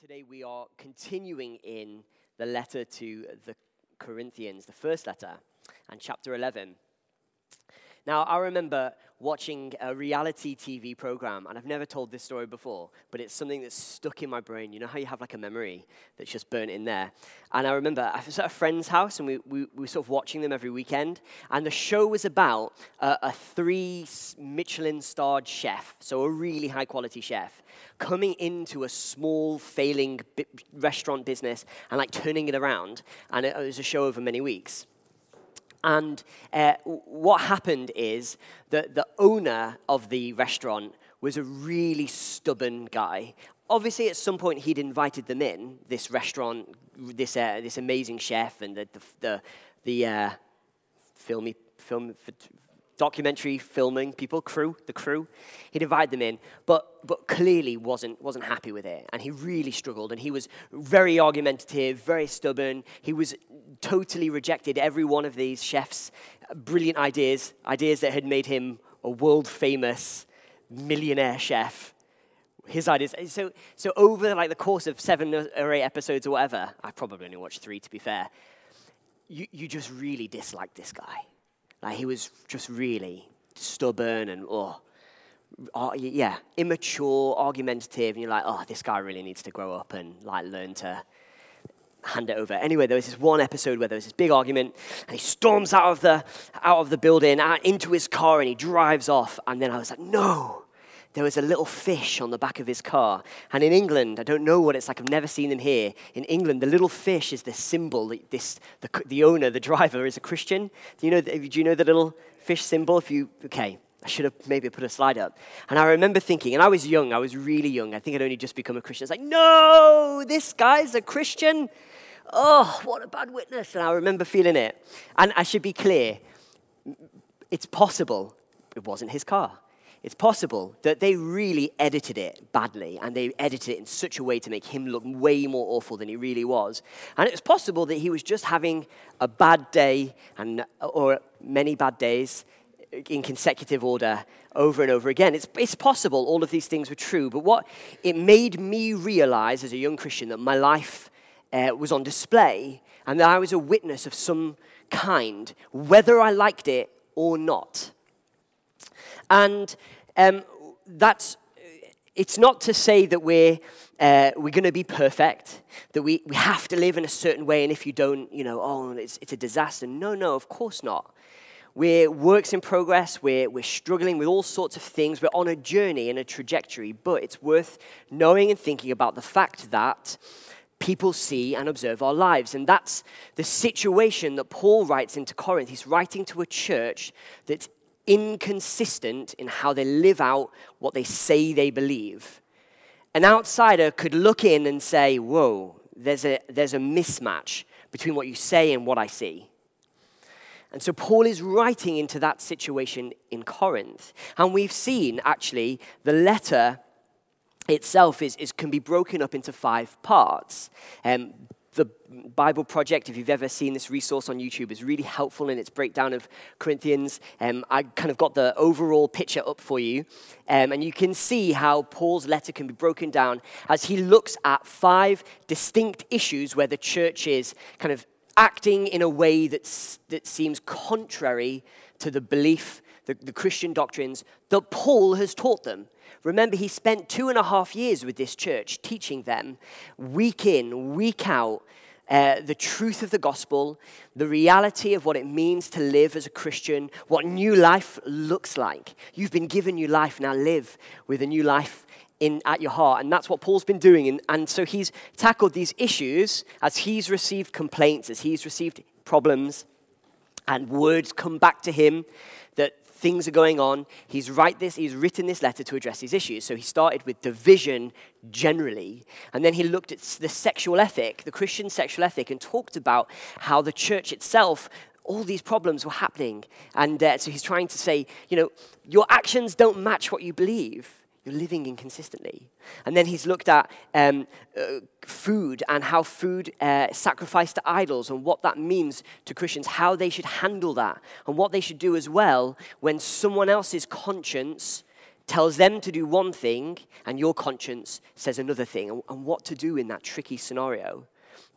today we are continuing in the letter to the Corinthians, the first letter, and chapter 11. Now, I remember watching a reality TV program, and I've never told this story before, but it's something that's stuck in my brain. You know how you have like a memory that's just burnt in there? And I remember I was at a friend's house, and we, we, we were sort of watching them every weekend, and the show was about a, three Michelin starred chef, so a really high quality chef, coming into a small, failing bi- restaurant business and like turning it around. And it, it was a show over many weeks. And uh, what happened is that the owner of the restaurant was a really stubborn guy. Obviously, at some point, he'd invited them in, this restaurant, this, uh, this amazing chef, and the, the, the, the uh, filmy, film, documentary filming people, crew, the crew. He'd them in, but, but clearly wasn't, wasn't happy with it. And he really struggled. And he was very argumentative, very stubborn. He was totally rejected every one of these chefs' brilliant ideas, ideas that had made him a world famous millionaire chef. His ideas. So, so over like the course of seven or eight episodes or whatever, I probably only watched three to be fair, you, you just really dislike this guy like he was just really stubborn and oh, oh, yeah, immature, argumentative, and you're like, oh, this guy really needs to grow up and like learn to hand it over. Anyway, there was this one episode where there was this big argument, and he storms out of the out of the building, out into his car, and he drives off. And then I was like, no, there was a little fish on the back of his car. And in England, I don't know what it's like, I've never seen them here. In England, the little fish is the symbol, this, the, the owner, the driver, is a Christian. Do you, know, do you know the little fish symbol? If you, okay, I should have maybe put a slide up. And I remember thinking, and I was young, I was really young. I think I'd only just become a Christian. I was like, no, this guy's a Christian. Oh, what a bad witness. And I remember feeling it. And I should be clear it's possible it wasn't his car it's possible that they really edited it badly and they edited it in such a way to make him look way more awful than he really was. And it's possible that he was just having a bad day and, or many bad days in consecutive order over and over again. It's, it's possible all of these things were true, but what it made me realize as a young Christian that my life uh, was on display and that I was a witness of some kind, whether I liked it or not. And um, that's, it's not to say that we're, uh, we're going to be perfect, that we, we have to live in a certain way, and if you don't, you know, oh, it's, it's a disaster. No, no, of course not. We're works in progress, we're, we're struggling with all sorts of things, we're on a journey and a trajectory, but it's worth knowing and thinking about the fact that people see and observe our lives. And that's the situation that Paul writes into Corinth. He's writing to a church that's inconsistent in how they live out what they say they believe. An outsider could look in and say, Whoa, there's a, there's a mismatch between what you say and what I see. And so Paul is writing into that situation in Corinth. And we've seen actually the letter itself is, is, can be broken up into five parts. Um, the Bible Project, if you've ever seen this resource on YouTube, is really helpful in its breakdown of Corinthians. Um, I kind of got the overall picture up for you, um, and you can see how Paul's letter can be broken down as he looks at five distinct issues where the church is kind of acting in a way that's, that seems contrary to the belief, the, the Christian doctrines that Paul has taught them. Remember, he spent two and a half years with this church teaching them week in, week out, uh, the truth of the gospel, the reality of what it means to live as a Christian, what new life looks like. You've been given new life, now live with a new life in, at your heart. And that's what Paul's been doing. And, and so he's tackled these issues as he's received complaints, as he's received problems, and words come back to him things are going on. He's, write this, he's written this letter to address these issues. So he started with division generally, and then he looked at the sexual ethic, the Christian sexual ethic, and talked about how the church itself all these problems were happening. And uh, so he's trying to say, you know, your actions don't match what you believe. You're living inconsistently. And then he's looked at um, uh, food and how food uh, sacrificed to idols and what that means to Christians, how they should handle that, and what they should do as well when someone else's conscience tells them to do one thing, and your conscience says another thing, and, and what to do in that tricky scenario.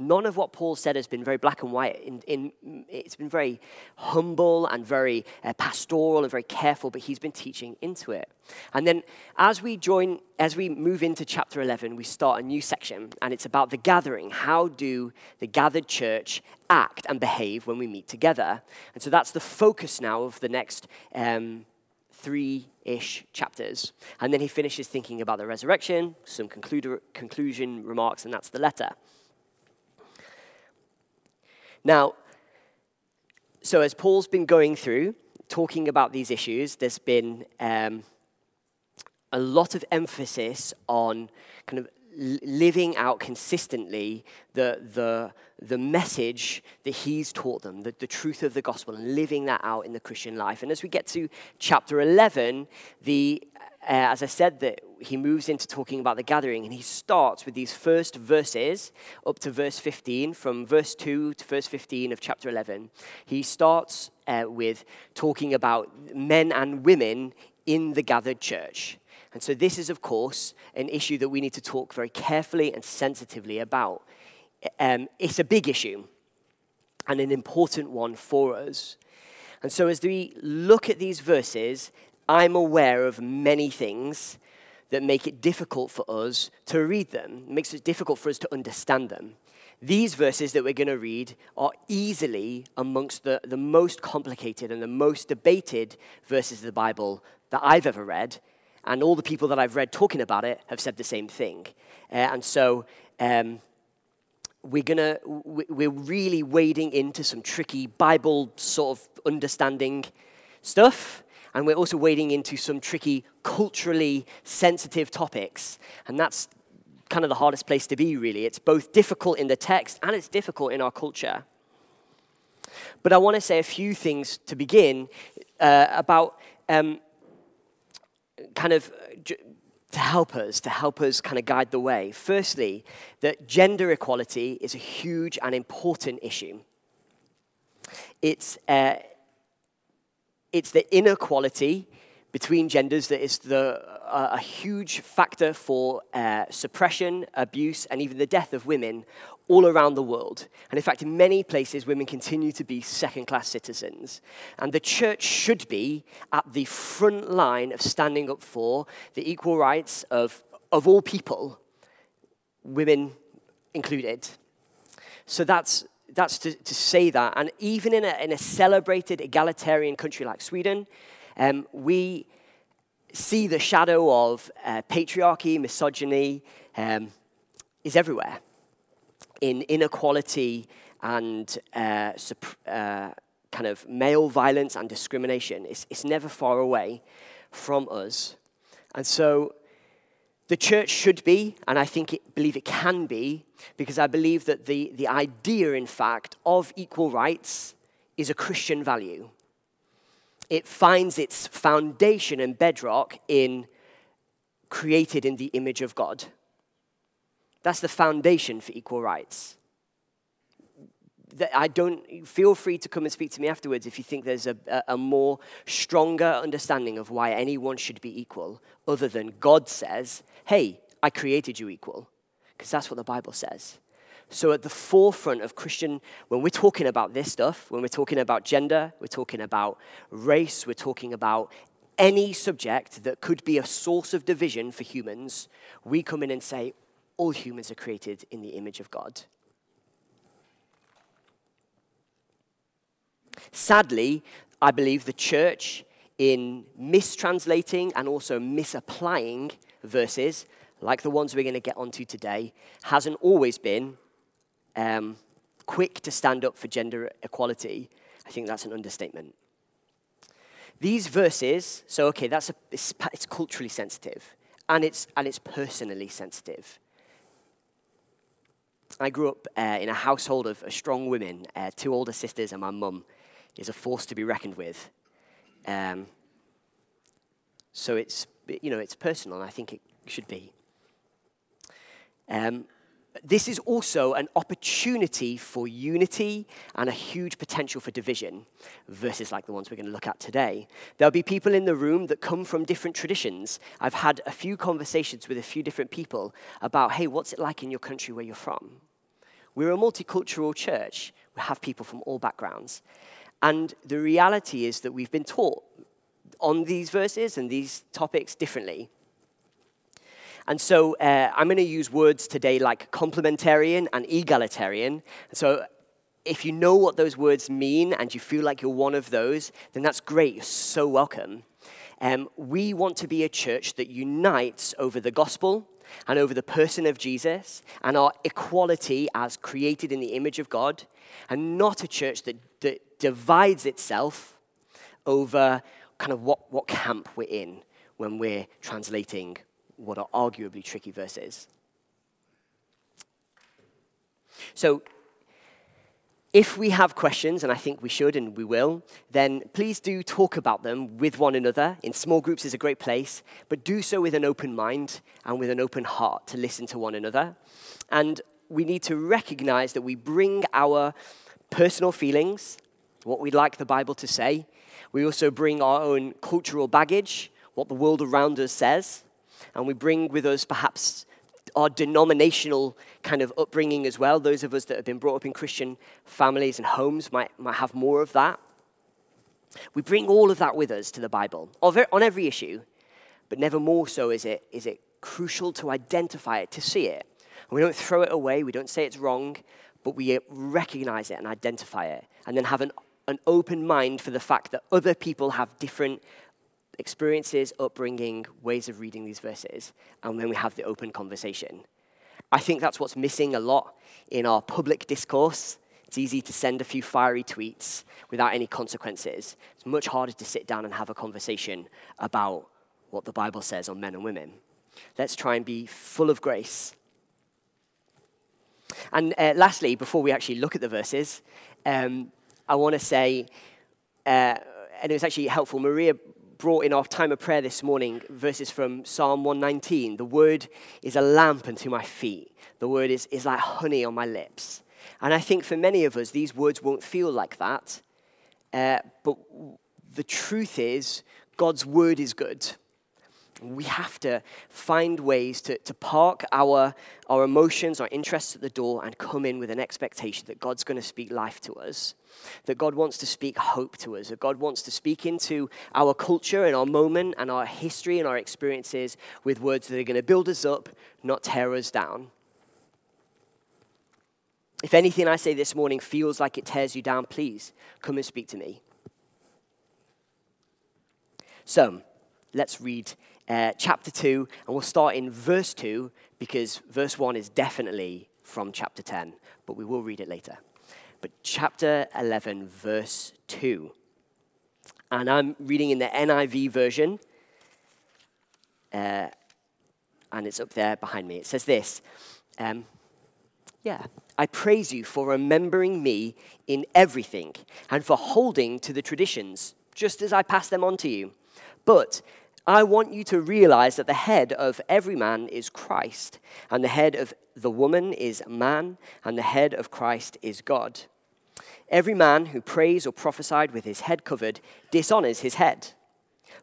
None of what Paul said has been very black and white. In, in, it's been very humble and very uh, pastoral and very careful, but he's been teaching into it. And then as we join, as we move into chapter 11, we start a new section, and it's about the gathering. How do the gathered church act and behave when we meet together? And so that's the focus now of the next um, three ish chapters. And then he finishes thinking about the resurrection, some conclusion remarks, and that's the letter. Now, so as Paul's been going through, talking about these issues, there's been um, a lot of emphasis on kind of living out consistently the, the, the message that he's taught them, the, the truth of the gospel, and living that out in the Christian life. And as we get to chapter 11, the, uh, as I said, that he moves into talking about the gathering, and he starts with these first verses up to verse 15, from verse 2 to verse 15 of chapter 11. He starts uh, with talking about men and women in the gathered church. And so, this is, of course, an issue that we need to talk very carefully and sensitively about. Um, it's a big issue and an important one for us. And so, as we look at these verses, I'm aware of many things that make it difficult for us to read them, it makes it difficult for us to understand them. These verses that we're going to read are easily amongst the, the most complicated and the most debated verses of the Bible that I've ever read and all the people that I've read talking about it have said the same thing. Uh, and so um, we're gonna we're really wading into some tricky Bible sort of understanding stuff, and we're also wading into some tricky culturally sensitive topics, and that's kind of the hardest place to be. Really, it's both difficult in the text and it's difficult in our culture. But I want to say a few things to begin uh, about. Um, kind of to help us, to help us kind of guide the way. Firstly, that gender equality is a huge and important issue. It's, uh, it's the inequality between genders that is the, uh, a huge factor for uh, suppression, abuse, and even the death of women all around the world. And in fact, in many places, women continue to be second class citizens. And the church should be at the front line of standing up for the equal rights of, of all people, women included. So that's, that's to, to say that. And even in a, in a celebrated egalitarian country like Sweden, um, we see the shadow of uh, patriarchy, misogyny um, is everywhere in inequality and uh, uh, kind of male violence and discrimination. It's, it's never far away from us. And so the church should be, and I think it, believe it can be, because I believe that the, the idea, in fact, of equal rights is a Christian value. It finds its foundation and bedrock in created in the image of God. That's the foundation for equal rights. I don't feel free to come and speak to me afterwards if you think there's a, a, more stronger understanding of why anyone should be equal, other than God says, "Hey, I created you equal," because that's what the Bible says. So, at the forefront of Christian, when we're talking about this stuff, when we're talking about gender, we're talking about race, we're talking about any subject that could be a source of division for humans, we come in and say, all humans are created in the image of God. Sadly, I believe the church, in mistranslating and also misapplying verses, like the ones we're going to get onto today, hasn't always been um, quick to stand up for gender equality. I think that's an understatement. These verses, so okay, that's a, it's, it's culturally sensitive and it's, and it's personally sensitive. I grew up uh, in a household of strong women, uh, two older sisters, and my mum is a force to be reckoned with. Um, so it's, you know, it's personal, and I think it should be. Um, this is also an opportunity for unity and a huge potential for division, versus like the ones we're going to look at today. There'll be people in the room that come from different traditions. I've had a few conversations with a few different people about, hey, what's it like in your country where you're from? We're a multicultural church. We have people from all backgrounds. And the reality is that we've been taught on these verses and these topics differently. And so uh, I'm going to use words today like complementarian and egalitarian. So if you know what those words mean and you feel like you're one of those, then that's great. You're so welcome. Um, we want to be a church that unites over the gospel and over the person of Jesus and our equality as created in the image of God, and not a church that, that divides itself over kind of what, what camp we're in when we're translating what are arguably tricky verses. So, if we have questions, and I think we should and we will, then please do talk about them with one another. In small groups is a great place, but do so with an open mind and with an open heart to listen to one another. And we need to recognize that we bring our personal feelings, what we'd like the Bible to say. We also bring our own cultural baggage, what the world around us says and we bring with us perhaps our denominational kind of upbringing as well. Those of us that have been brought up in Christian families and homes might, might have more of that. We bring all of that with us to the Bible on every issue, but never more so is it, is it crucial to identify it, to see it. And we don't throw it away, we don't say it's wrong, but we recognize it and identify it, and then have an, an open mind for the fact that other people have different experiences, upbringing, ways of reading these verses, and then we have the open conversation. I think that's what's missing a lot in our public discourse. It's easy to send a few fiery tweets without any consequences. It's much harder to sit down and have a conversation about what the Bible says on men and women. Let's try and be full of grace. And uh, lastly, before we actually look at the verses, um, I want to say, uh, and it was actually helpful, Maria brought in our time of prayer this morning verses from Psalm 119. The word is a lamp unto my feet, the word is, is like honey on my lips. And I think for many of us, these words won't feel like that. Uh, but the truth is, God's word is good. We have to find ways to, to park our, our emotions, our interests at the door, and come in with an expectation that God's going to speak life to us, that God wants to speak hope to us, that God wants to speak into our culture and our moment and our history and our experiences with words that are going to build us up, not tear us down. If anything I say this morning feels like it tears you down, please come and speak to me. So, let's read uh, chapter 2, and we'll start in verse 2 because verse 1 is definitely from chapter 10, but we will read it later. But chapter 11, verse 2. And I'm reading in the NIV version, uh, and it's up there behind me. It says this um, Yeah, I praise you for remembering me in everything and for holding to the traditions, just as I pass them on to you. But I want you to realize that the head of every man is Christ, and the head of the woman is man, and the head of Christ is God. Every man who prays or prophesied with his head covered dishonors his head.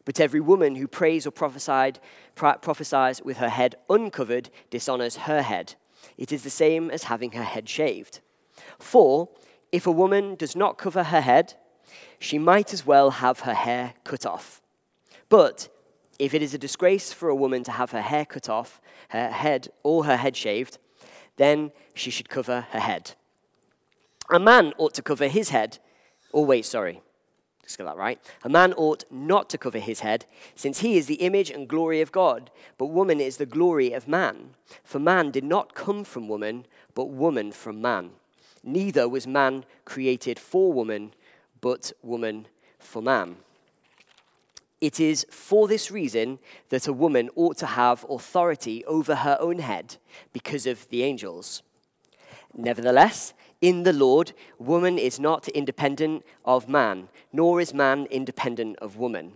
But every woman who prays or prophesied, prophesies with her head uncovered dishonors her head. It is the same as having her head shaved. For if a woman does not cover her head, she might as well have her hair cut off. But if it is a disgrace for a woman to have her hair cut off, her head, or her head shaved, then she should cover her head. A man ought to cover his head. Oh, wait, sorry. Let's get that right. A man ought not to cover his head, since he is the image and glory of God, but woman is the glory of man. For man did not come from woman, but woman from man. Neither was man created for woman, but woman for man. It is for this reason that a woman ought to have authority over her own head because of the angels. Nevertheless, in the Lord, woman is not independent of man, nor is man independent of woman.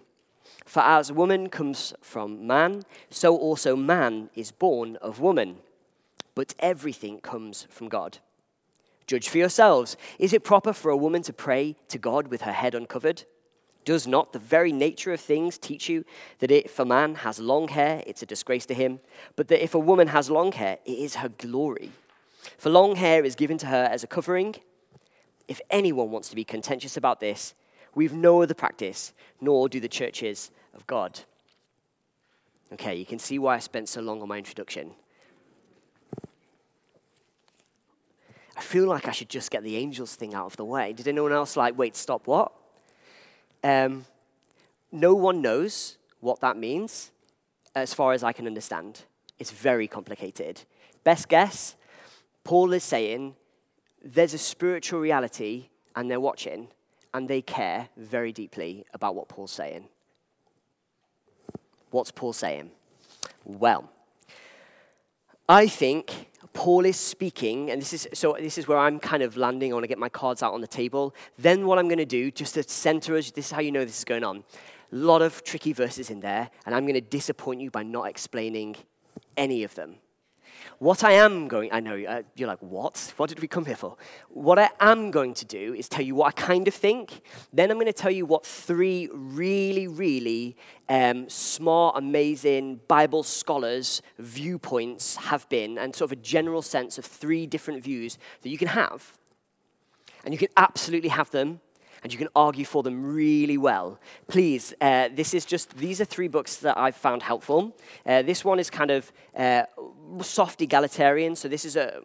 For as woman comes from man, so also man is born of woman. but everything comes from God. Judge for yourselves. Is it proper for a woman to pray to God with her head uncovered? Does not the very nature of things teach you that if a man has long hair, it's a disgrace to him, but that if a woman has long hair, it is her glory? For long hair is given to her as a covering. If anyone wants to be contentious about this, we've no other practice, nor do the churches of God. Okay, you can see why I spent so long on my introduction. I feel like I should just get the angels thing out of the way. Did anyone else like, wait, stop, what? Um, no one knows what that means, as far as I can understand. It's very complicated. Best guess, Paul is saying there's a spiritual reality, and they're watching, and they care very deeply about what Paul's saying. What's Paul saying? Well, I think Paul is speaking, and this is so this is where I'm kind of landing. I want to get my cards out on the table. Then what I'm going to do, just to center us, this is how you know this is going on. A lot of tricky verses in there, and I'm going to disappoint you by not explaining any of them. What I am going, I know, uh, you're like, what? What did we come here for? What I am going to do is tell you what I kind of think. Then I'm going to tell you what three really, really um, smart, amazing Bible scholars' viewpoints have been, and sort of a general sense of three different views that you can have. And you can absolutely have them and you can argue for them really well. Please, uh, this is just, these are three books that I've found helpful. Uh, this one is kind of uh, soft egalitarian, so this is a,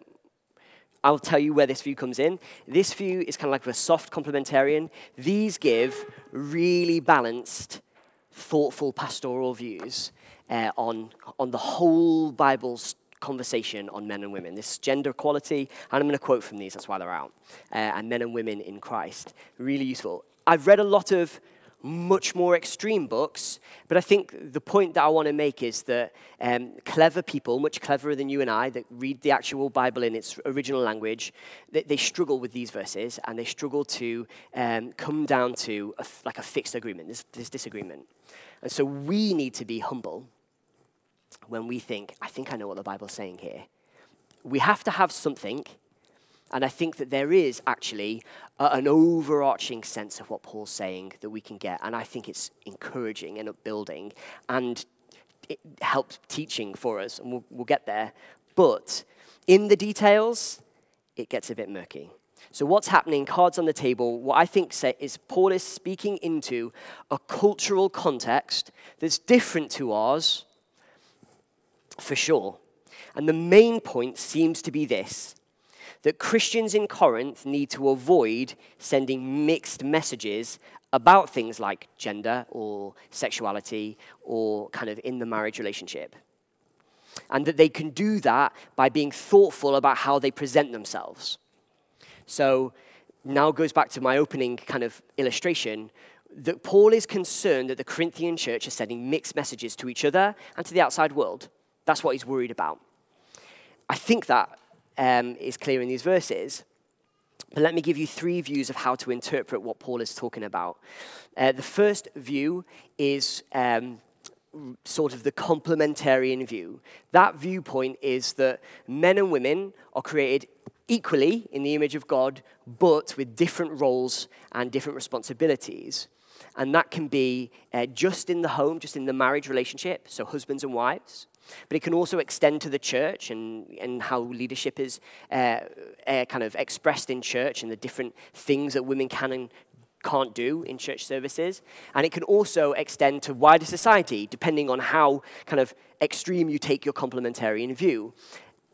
I'll tell you where this view comes in. This view is kind of like a soft complementarian. These give really balanced, thoughtful pastoral views uh, on, on the whole Bible's conversation on men and women. This gender equality, and I'm going to quote from these, that's why they're out, uh, and men and women in Christ. Really useful. I've read a lot of much more extreme books, but I think the point that I want to make is that um, clever people, much cleverer than you and I, that read the actual Bible in its original language, they, they struggle with these verses and they struggle to um, come down to a, like a fixed agreement, this, this disagreement. And so we need to be humble when we think, I think I know what the Bible's saying here. We have to have something, and I think that there is actually a, an overarching sense of what Paul's saying that we can get, and I think it's encouraging and upbuilding and it helps teaching for us, and we'll, we'll get there. But in the details, it gets a bit murky. So, what's happening, cards on the table, what I think is Paul is speaking into a cultural context that's different to ours, for sure. And the main point seems to be this that Christians in Corinth need to avoid sending mixed messages about things like gender or sexuality or kind of in the marriage relationship. And that they can do that by being thoughtful about how they present themselves. So now goes back to my opening kind of illustration that Paul is concerned that the Corinthian church is sending mixed messages to each other and to the outside world. That's what he's worried about. I think that um, is clear in these verses. But let me give you three views of how to interpret what Paul is talking about. Uh, the first view is um, sort of the complementarian view. That viewpoint is that men and women are created equally in the image of God, but with different roles and different responsibilities. And that can be uh, just in the home, just in the marriage relationship, so husbands and wives. But it can also extend to the church and, and how leadership is uh, uh, kind of expressed in church and the different things that women can and can't do in church services. And it can also extend to wider society, depending on how kind of extreme you take your complementarian view.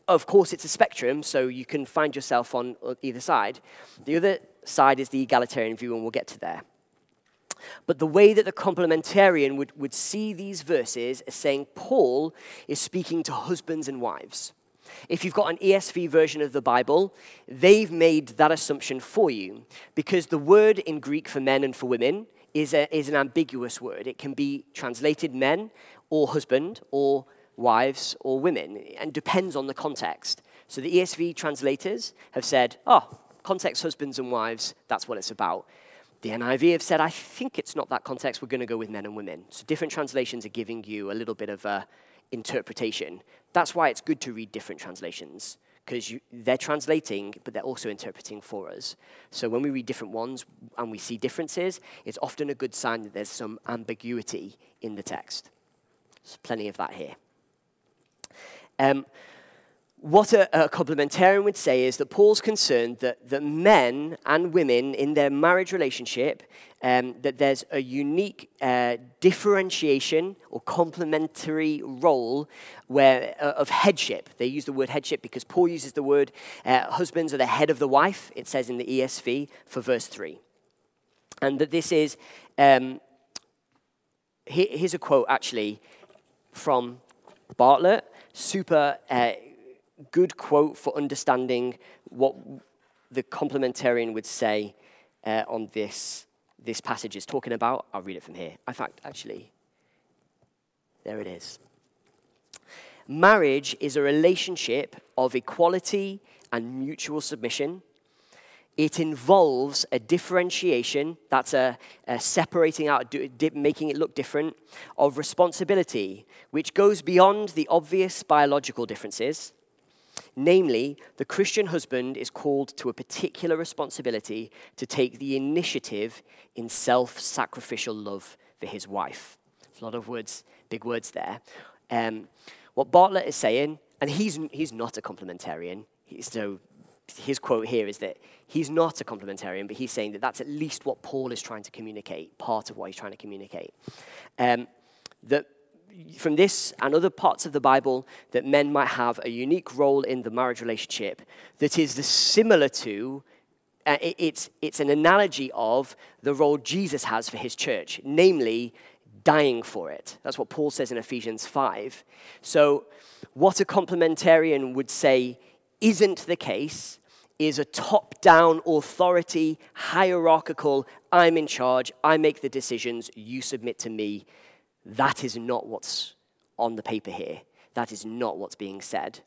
Of course, it's a spectrum, so you can find yourself on either side. The other side is the egalitarian view, and we'll get to there. But the way that the complementarian would, would see these verses is saying Paul is speaking to husbands and wives. If you've got an ESV version of the Bible, they've made that assumption for you because the word in Greek for men and for women is, a, is an ambiguous word. It can be translated men or husband or wives or women and depends on the context. So the ESV translators have said, oh, context husbands and wives, that's what it's about. The NIV have said, I think it's not that context, we're going to go with men and women. So different translations are giving you a little bit of a interpretation. That's why it's good to read different translations because they're translating, but they're also interpreting for us. So when we read different ones and we see differences, it's often a good sign that there's some ambiguity in the text. There's plenty of that here. Um, what a, a, complementarian would say is that Paul's concerned that, that men and women in their marriage relationship, um, that there's a unique uh, differentiation or complementary role where, uh, of headship. They use the word headship because Paul uses the word uh, husbands are the head of the wife, it says in the ESV for verse 3. And that this is, um, here's a quote actually from Bartlett, super uh, good quote for understanding what the complementarian would say uh, on this, this passage is talking about. I'll read it from here. In fact, actually, there it is. Marriage is a relationship of equality and mutual submission. It involves a differentiation, that's a, a separating out, making it look different, of responsibility, which goes beyond the obvious biological differences Namely, the Christian husband is called to a particular responsibility to take the initiative in self sacrificial love for his wife. A lot of words, big words there. Um, what Bartlett is saying, and he's, he's not a complementarian, so his quote here is that he's not a complementarian, but he's saying that that's at least what Paul is trying to communicate, part of what he's trying to communicate. Um, that from this and other parts of the Bible that men might have a unique role in the marriage relationship that is similar to, uh, it, it's, it's an analogy of the role Jesus has for his church, namely dying for it. That's what Paul says in Ephesians 5. So, what a complementarian would say isn't the case is a top down authority, hierarchical, I'm in charge, I make the decisions, you submit to me that is not what's on the paper here. That is not what's being said.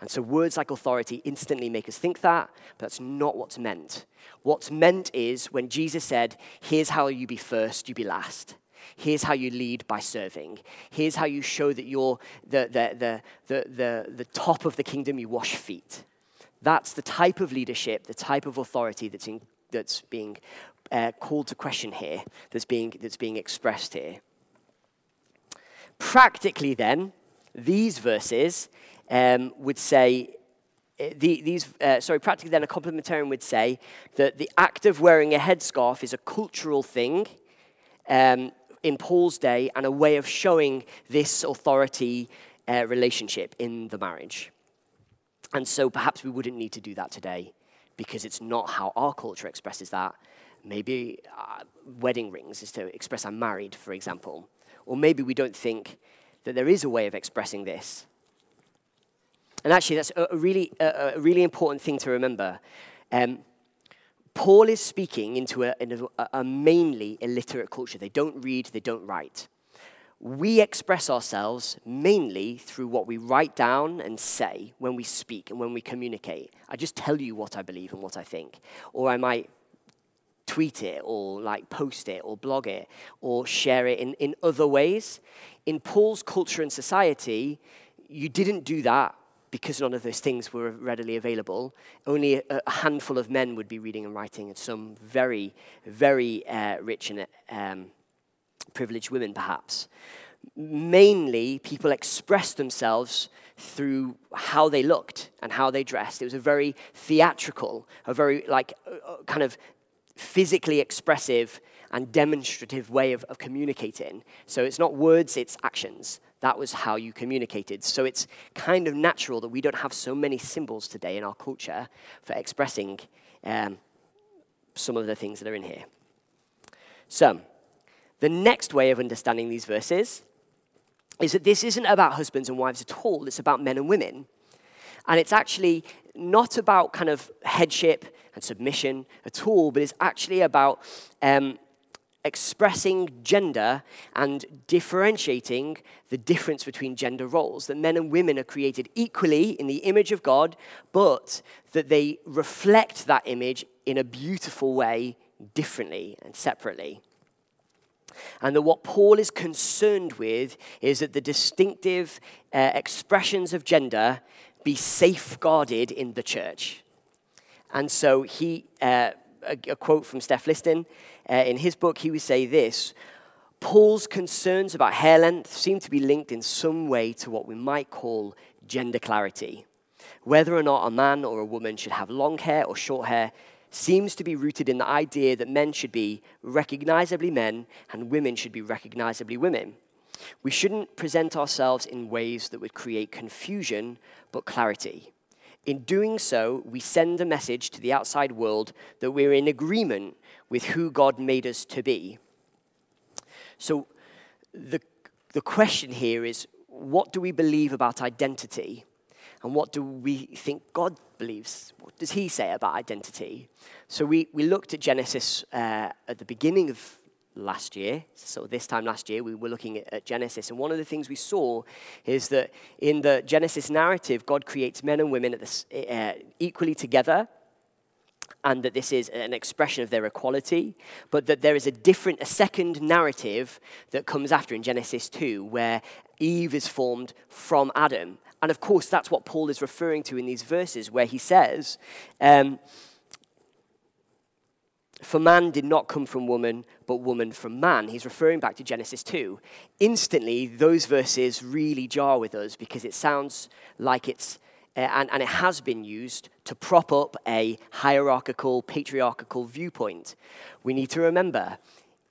And so words like authority instantly make us think that, but that's not what's meant. What's meant is when Jesus said, Here's how you be first, you be last. Here's how you lead by serving. Here's how you show that you're the, the, the, the, the, the top of the kingdom, you wash feet. That's the type of leadership, the type of authority that's, in, that's being uh, called to question here, that's being, that's being expressed here. Practically, then, these verses um, would say, eh, the, these, uh, sorry, practically, then, a complementarian would say that the act of wearing a headscarf is a cultural thing um, in Paul's day and a way of showing this authority uh, relationship in the marriage. And so perhaps we wouldn't need to do that today because it's not how our culture expresses that. Maybe uh, wedding rings is to express I'm married, for example. Or maybe we don't think that there is a way of expressing this. And actually, that's a really, a, really important thing to remember. Um, Paul is speaking into a, a mainly illiterate culture. They don't read, they don't write. We express ourselves mainly through what we write down and say when we speak and when we communicate. I just tell you what I believe and what I think. Or I might tweet it or like post it or blog it or share it in, in other ways. In Paul's culture and society, you didn't do that because none of those things were readily available. Only a, a handful of men would be reading and writing, and some very, very uh, rich and um, privileged women, perhaps. Mainly, people expressed themselves through how they looked and how they dressed. It was a very theatrical, a very like uh, uh kind of physically expressive and demonstrative way of, of communicating. So it's not words, it's actions. That was how you communicated. So it's kind of natural that we don't have so many symbols today in our culture for expressing um, some of the things that are in here. So, the next way of understanding these verses is that this isn't about husbands and wives at all, it's about men and women. And it's actually not about kind of headship and submission at all, but it's actually about um, expressing gender and differentiating the difference between gender roles. That men and women are created equally in the image of God, but that they reflect that image in a beautiful way differently and separately. And that what Paul is concerned with is that the distinctive uh, expressions of gender be safeguarded in the church. And so he, uh, a, a, quote from Steph Liston, uh, in his book, he would say this Paul's concerns about hair length seem to be linked in some way to what we might call gender clarity. Whether or not a man or a woman should have long hair or short hair seems to be rooted in the idea that men should be recognizably men and women should be recognizably women. We shouldn't present ourselves in ways that would create confusion but clarity. In doing so, we send a message to the outside world that we're in agreement with who God made us to be. So, the, the question here is what do we believe about identity? And what do we think God believes? What does He say about identity? So, we, we looked at Genesis uh, at the beginning of last year. So, this time last year, we were looking at, at, Genesis. And one of the things we saw is that in the Genesis narrative, God creates men and women uh, equally together. And that this is an expression of their equality, but that there is a different, a second narrative that comes after in Genesis 2, where Eve is formed from Adam. And of course, that's what Paul is referring to in these verses, where he says, um, for man did not come from woman, but woman from man. He's referring back to Genesis 2. Instantly, those verses really jar with us because it sounds like it's, uh, and, and it has been used to prop up a hierarchical, patriarchal viewpoint. We need to remember,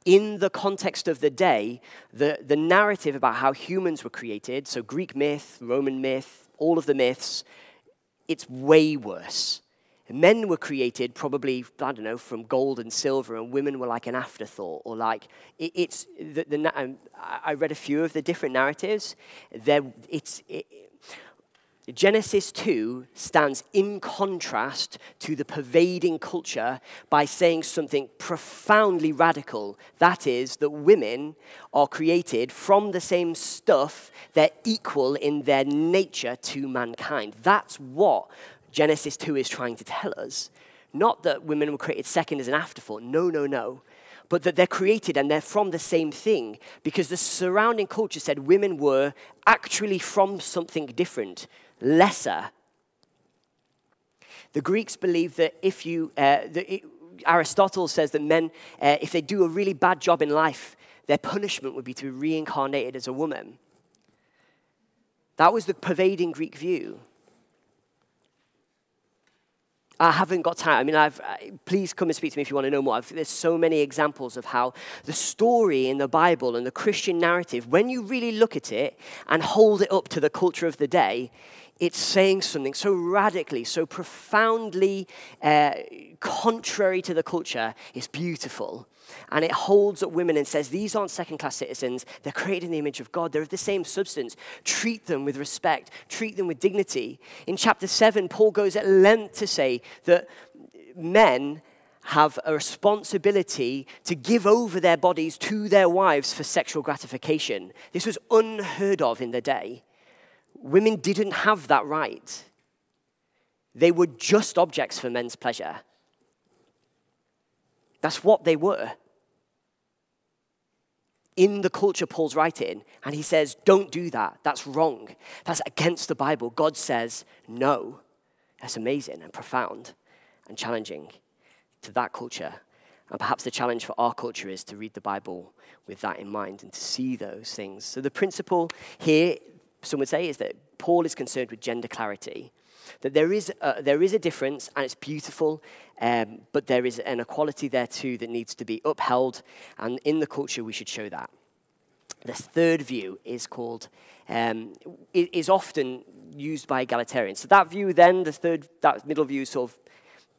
in the context of the day, the, the narrative about how humans were created, so Greek myth, Roman myth, all of the myths, it's way worse. Men were created probably, I don't know, from gold and silver, and women were like an afterthought, or like, it, it's, the, the, um, I read a few of the different narratives. There, it's, it, Genesis 2 stands in contrast to the pervading culture by saying something profoundly radical. That is, that women are created from the same stuff, they're equal in their nature to mankind. That's what Genesis 2 is trying to tell us. Not that women were created second as an afterthought. No, no, no. But that they're created and they're from the same thing because the surrounding culture said women were actually from something different, lesser. The Greeks believed that if you, uh, the, it, Aristotle says that men, uh, if they do a really bad job in life, their punishment would be to be reincarnated as a woman. That was the pervading Greek view. I haven't got time. I mean, I've, uh, please come and speak to me if you want to know more. I've, there's so many examples of how the story in the Bible and the Christian narrative, when you really look at it and hold it up to the culture of the day, it's saying something so radically, so profoundly uh, contrary to the culture. It's beautiful. And it holds up women and says, These aren't second class citizens. They're created in the image of God. They're of the same substance. Treat them with respect, treat them with dignity. In chapter 7, Paul goes at length to say that men have a responsibility to give over their bodies to their wives for sexual gratification. This was unheard of in the day. Women didn't have that right. They were just objects for men's pleasure. That's what they were. In the culture Paul's writing, and he says, Don't do that. That's wrong. That's against the Bible. God says, No. That's amazing and profound and challenging to that culture. And perhaps the challenge for our culture is to read the Bible with that in mind and to see those things. So, the principle here, some would say, is that Paul is concerned with gender clarity that there is a, there is a difference and it's beautiful, um, but there is an equality there too that needs to be upheld, and in the culture we should show that. The third view is called, um, is often used by egalitarians. So that view then, the third, that middle view sort of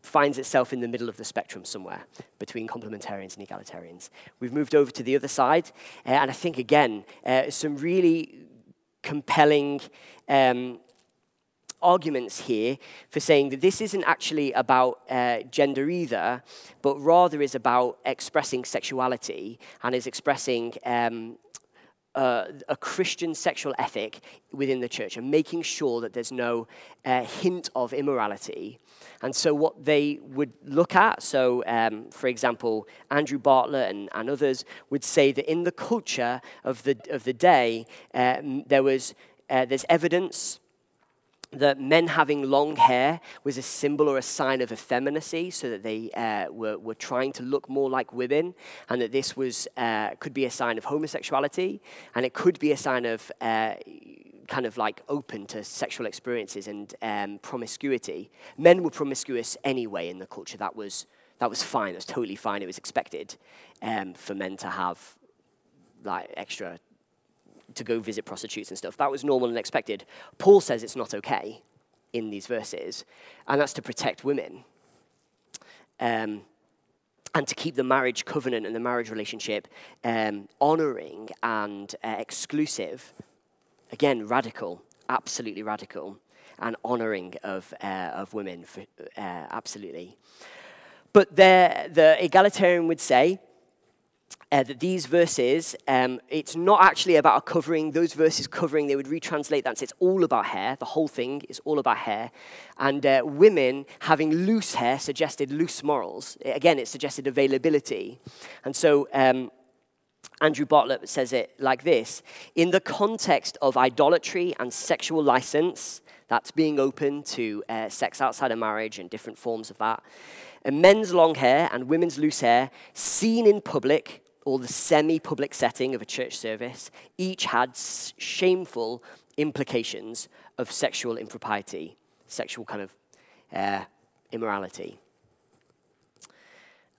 finds itself in the middle of the spectrum somewhere between complementarians and egalitarians. We've moved over to the other side, uh, and I think, again, uh, some really compelling um, arguments here for saying that this isn't actually about uh, gender either, but rather is about expressing sexuality and is expressing um, uh, a Christian sexual ethic within the church and making sure that there's no uh, hint of immorality. And so, what they would look at, so um, for example, Andrew Bartlett and, and, others would say that in the culture of the, of the day, um, there was, uh, there's evidence that men having long hair was a symbol or a sign of effeminacy, so that they uh, were, were trying to look more like women, and that this was, uh, could be a sign of homosexuality, and it could be a sign of uh, kind of like open to sexual experiences and um, promiscuity. Men were promiscuous anyway in the culture. That was, that was fine, that was totally fine. It was expected um, for men to have like extra to go visit prostitutes and stuff. That was normal and expected. Paul says it's not okay in these verses, and that's to protect women. Um, and to keep the marriage covenant and the marriage relationship um, honoring and uh, exclusive. Again, radical, absolutely radical, and honoring of, uh, of women, for, uh, absolutely. But the egalitarian would say uh, that these verses, um, it's not actually about a covering. Those verses covering, they would retranslate that and say it's all about hair. The whole thing is all about hair. And uh, women having loose hair suggested loose morals. Again, it suggested availability. And so um, Andrew Bartlett says it like this In the context of idolatry and sexual license, that's being open to uh, sex outside of marriage and different forms of that, and men's long hair and women's loose hair, seen in public, or the semi public setting of a church service, each had shameful implications of sexual impropriety, sexual kind of uh, immorality.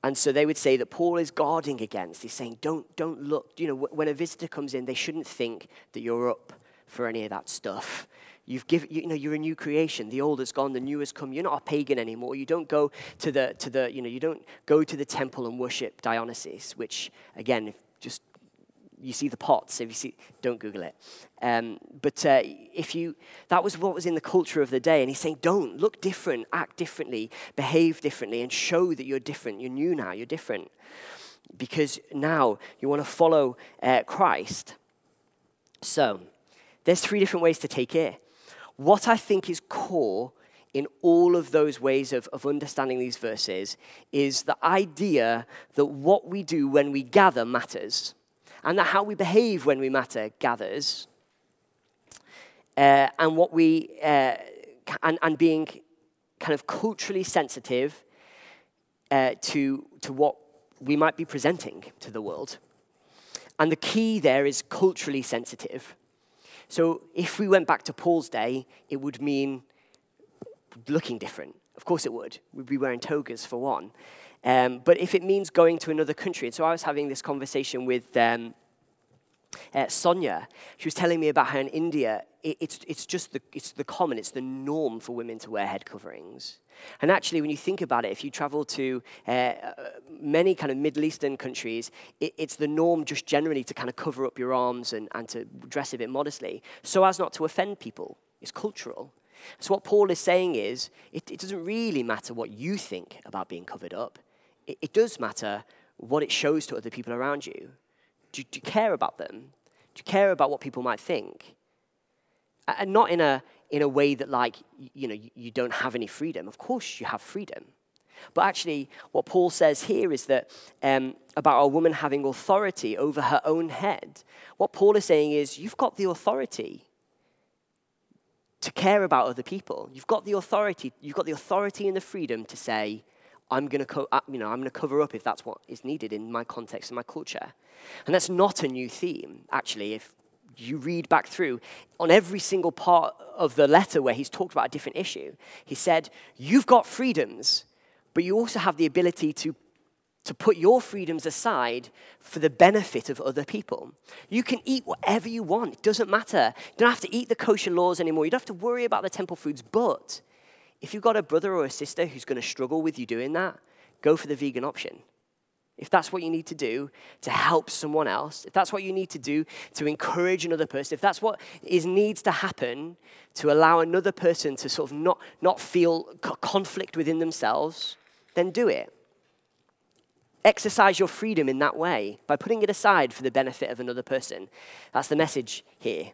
And so they would say that Paul is guarding against. He's saying, don't, don't look. You know, when a visitor comes in, they shouldn't think that you're up for any of that stuff. You've given, you know, you're a new creation. The old has gone, the new has come. You're not a pagan anymore. You don't go to the, to the, you know, you don't go to the temple and worship Dionysus, which, again, if just you see the pots. If you see, don't Google it. Um, but uh, if you, that was what was in the culture of the day, and he's saying, don't look different, act differently, behave differently, and show that you're different. You're new now. You're different because now you want to follow uh, Christ. So, there's three different ways to take it. What I think is core in all of those ways of, of understanding these verses is the idea that what we do when we gather matters, and that how we behave when we matter gathers, uh, and what we uh, and, and being kind of culturally sensitive uh, to to what we might be presenting to the world. And the key there is culturally sensitive. So if we went back to Paul's day, it would mean looking different. Of course it would. We'd be wearing togas for one. Um, but if it means going to another country, and so I was having this conversation with um, uh, Sonia. She was telling me about how in India, it, it's, it's just the, it's the common, it's the norm for women to wear head coverings. And actually, when you think about it, if you travel to uh, uh, many kind of Middle Eastern countries, it, it's the norm just generally to kind of cover up your arms and, and to dress a bit modestly so as not to offend people. It's cultural. So, what Paul is saying is, it, it doesn't really matter what you think about being covered up, it, it does matter what it shows to other people around you. Do, do you care about them? Do you care about what people might think? And not in a, in a way that, like, you know, you don't have any freedom. Of course, you have freedom. But actually, what Paul says here is that um, about a woman having authority over her own head. What Paul is saying is, you've got the authority to care about other people. You've got the authority. You've got the authority and the freedom to say, I'm going to, co- uh, you know, I'm going to cover up if that's what is needed in my context and my culture. And that's not a new theme, actually. If you read back through, on every single part of the letter where he's talked about a different issue, he said, You've got freedoms, but you also have the ability to, to put your freedoms aside for the benefit of other people. You can eat whatever you want, it doesn't matter. You don't have to eat the kosher laws anymore, you don't have to worry about the temple foods, but if you've got a brother or a sister who's going to struggle with you doing that, go for the vegan option. If that's what you need to do to help someone else, if that's what you need to do to encourage another person, if that's what is needs to happen to allow another person to sort of not, not feel conflict within themselves, then do it. exercise your freedom in that way by putting it aside for the benefit of another person. That's the message here.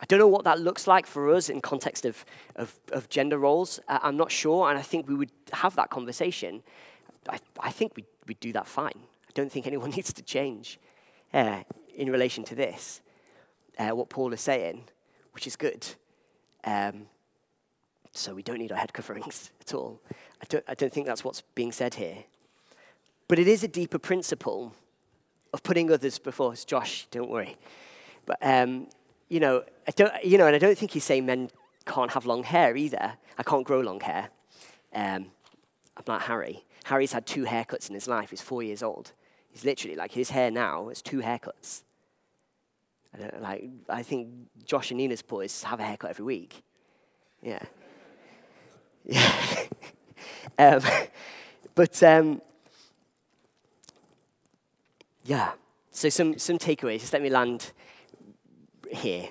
I don't know what that looks like for us in context of, of, of gender roles. I'm not sure, and I think we would have that conversation. I, I think we'd, we'd do that fine. I don't think anyone needs to change uh, in relation to this, uh, what Paul is saying, which is good. Um, so we don't need our head coverings at all. I don't, I don't think that's what's being said here. But it is a deeper principle of putting others before us. Josh, don't worry. But um, you know, I don't, you know, and I don't think he's saying men can't have long hair either. I can't grow long hair. Um, I'm like Harry. Harry's had two haircuts in his life. He's four years old. He's literally like his hair now is two haircuts. I don't like. I think Josh and Nina's boys have a haircut every week. Yeah. Yeah. um, but um, yeah. So some some takeaways. Just let me land here.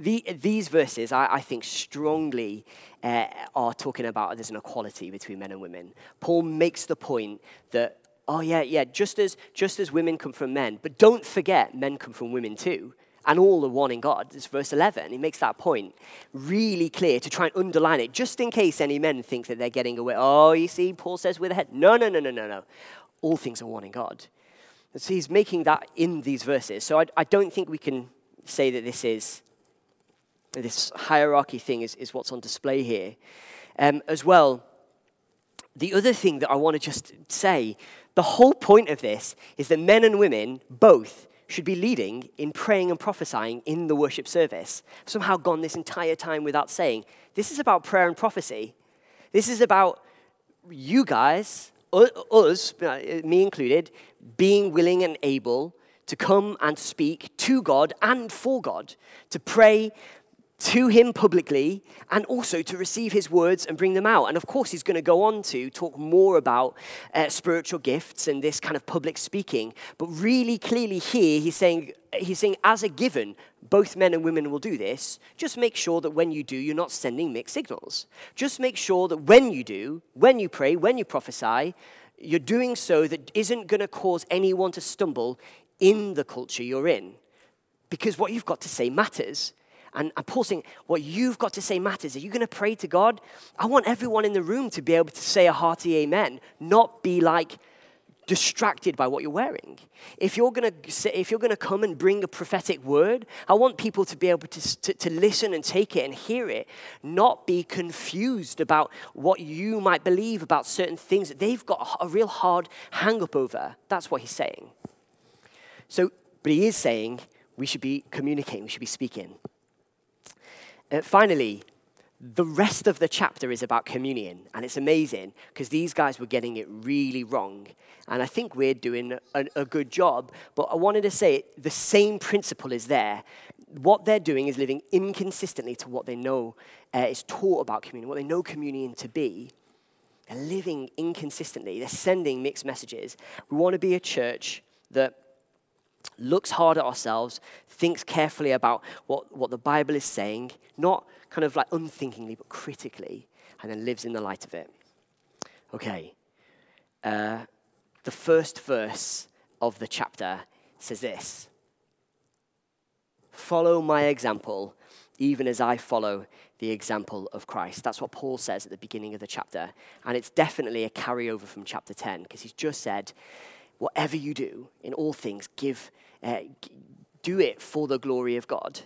The, these verses, I, I think, strongly uh, are talking about there's an equality between men and women. Paul makes the point that, oh, yeah, yeah, just as, just as women come from men, but don't forget men come from women too and all are one in God. It's verse 11. He makes that point really clear to try and underline it, just in case any men think that they're getting away. Oh, you see, Paul says with a head. No, no, no, no, no, no. All things are one in God. So he's making that in these verses. So I, I don't think we can say that this is this hierarchy thing is, is what's on display here. Um, as well, the other thing that I want to just say the whole point of this is that men and women both should be leading in praying and prophesying in the worship service. I've Somehow gone this entire time without saying, this is about prayer and prophecy. This is about you guys us, uh, me included, being willing and able to come and speak to God and for God, to pray to Him publicly and also to receive His words and bring them out. And of course, He's going to go on to talk more about uh, spiritual gifts and this kind of public speaking. But really clearly, here, He's saying, He's saying, as a given, both men and women will do this. Just make sure that when you do, you're not sending mixed signals. Just make sure that when you do, when you pray, when you prophesy, you're doing so that isn't going to cause anyone to stumble in the culture you're in. Because what you've got to say matters. And, and Paul's saying, what you've got to say matters. Are you going to pray to God? I want everyone in the room to be able to say a hearty amen, not be like distracted by what you're wearing. If you're going to say, if you're going to come and bring a prophetic word, I want people to be able to, to, to listen and take it and hear it, not be confused about what you might believe about certain things that they've got a real hard hang up over. That's what he's saying. So, but he is saying we should be communicating, we should be speaking. Uh, finally, the rest of the chapter is about communion, and it's amazing because these guys were getting it really wrong. And I think we're doing a, a, good job, but I wanted to say the same principle is there. What they're doing is living inconsistently to what they know uh, is taught about communion, what they know communion to be. They're living inconsistently, they're sending mixed messages. We want to be a church that looks hard at ourselves, thinks carefully about what, what the Bible is saying, not kind of like unthinkingly, but critically, and then lives in the light of it. Okay. Uh, the first verse of the chapter says this Follow my example, even as I follow the example of Christ. That's what Paul says at the beginning of the chapter. And it's definitely a carryover from chapter 10, because he's just said, whatever you do in all things, give, uh, do it for the glory of God.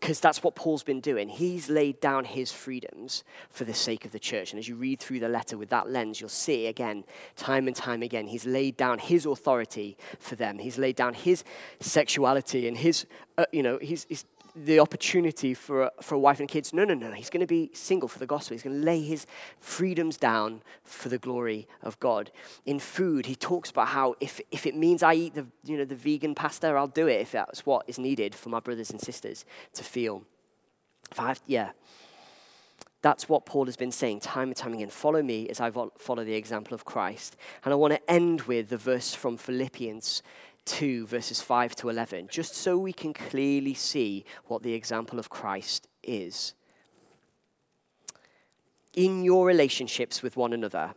Because that's what Paul's been doing. He's laid down his freedoms for the sake of the church. And as you read through the letter with that lens, you'll see again, time and time again, he's laid down his authority for them. He's laid down his sexuality and his, uh, you know, he's, he's the opportunity for a, for a wife and kids. No, no, no. He's going to be single for the gospel. He's going to lay his freedoms down for the glory of God. In food, he talks about how if, if it means I eat the, you know, the vegan pasta, I'll do it if that's what is needed for my brothers and sisters to feel. Have, yeah. That's what Paul has been saying time and time again. Follow me as I follow the example of Christ. And I want to end with the verse from Philippians 2, verses 5 to 11, just so we can clearly see what the example of Christ is. In your relationships with one another,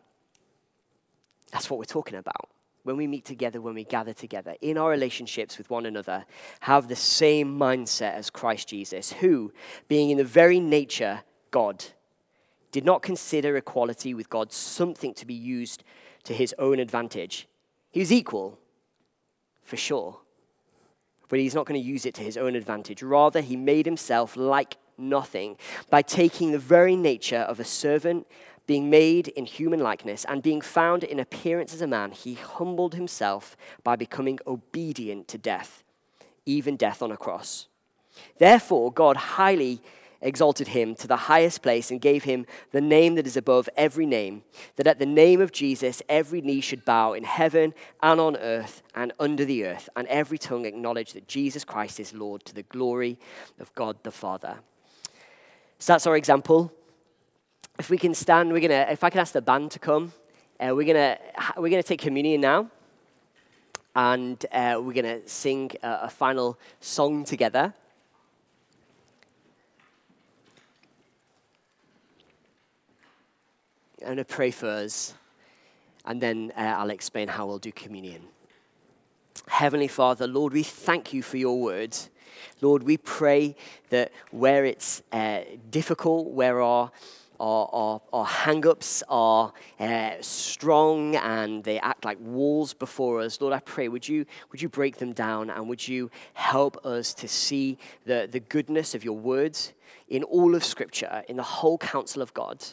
That's what we're talking about. When we meet together, when we gather together, in our relationships with one another, have the same mindset as Christ Jesus, who, being in the very nature God, did not consider equality with God something to be used to his own advantage. He was equal, for sure, but he's not going to use it to his own advantage. Rather, he made himself like nothing by taking the very nature of a servant, being made in human likeness, and being found in appearance as a man, he humbled himself by becoming obedient to death, even death on a cross. Therefore, God highly exalted him to the highest place and gave him the name that is above every name, that at the name of Jesus every knee should bow in heaven and on earth and under the earth, and every tongue acknowledge that Jesus Christ is Lord to the glory of God the Father. So that's our example. If we can stand, we're gonna. If I can ask the band to come, uh, we're gonna we're gonna take communion now, and uh, we're gonna sing a, a final song together. I'm going to pray for us, and then uh, I'll explain how we'll do communion. Heavenly Father, Lord, we thank you for your word. Lord, we pray that where it's uh, difficult, where our our, our, our hang ups are uh, strong and they act like walls before us. Lord, I pray, would you, would you break them down and would you help us to see the, the goodness of your words in all of Scripture, in the whole counsel of God?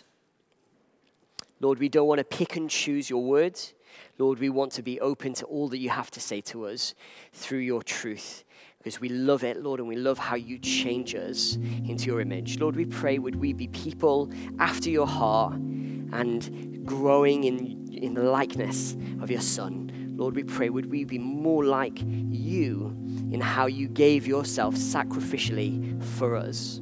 Lord, we don't want to pick and choose your words. Lord, we want to be open to all that you have to say to us through your truth because we love it, Lord, and we love how you change us into your image. Lord, we pray, would we be people after your heart and growing in, in the likeness of your Son? Lord, we pray, would we be more like you in how you gave yourself sacrificially for us?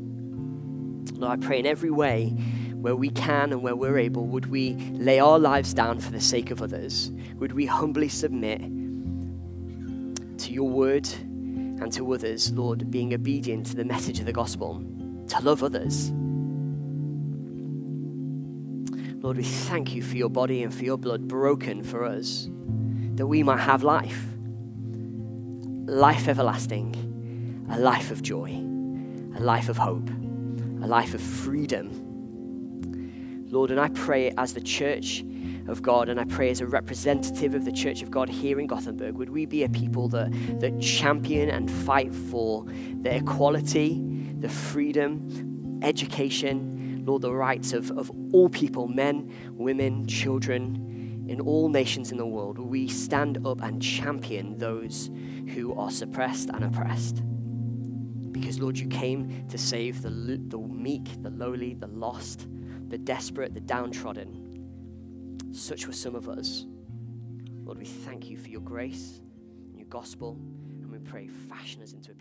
Lord, I pray in every way where we can and where we're able, would we lay our lives down for the sake of others? Would we humbly submit to your word and to others, Lord, being obedient to the message of the gospel, to love others? Lord, we thank you for your body and for your blood broken for us, that we might have life, life everlasting, a life of joy, a life of hope, a life of freedom Lord, and I pray as the church of God, and I pray as a representative of the church of God here in Gothenburg, would we be a people that, that champion and fight for the equality, the freedom, education, Lord, the rights of, of all people, men, women, children, in all nations in the world. We stand up and champion those who are suppressed and oppressed. Because, Lord, you came to save the, the meek, the lowly, the lost the desperate, the downtrodden. Such were some of us. Lord, we thank you for your grace and your gospel, and we pray, fashion us into a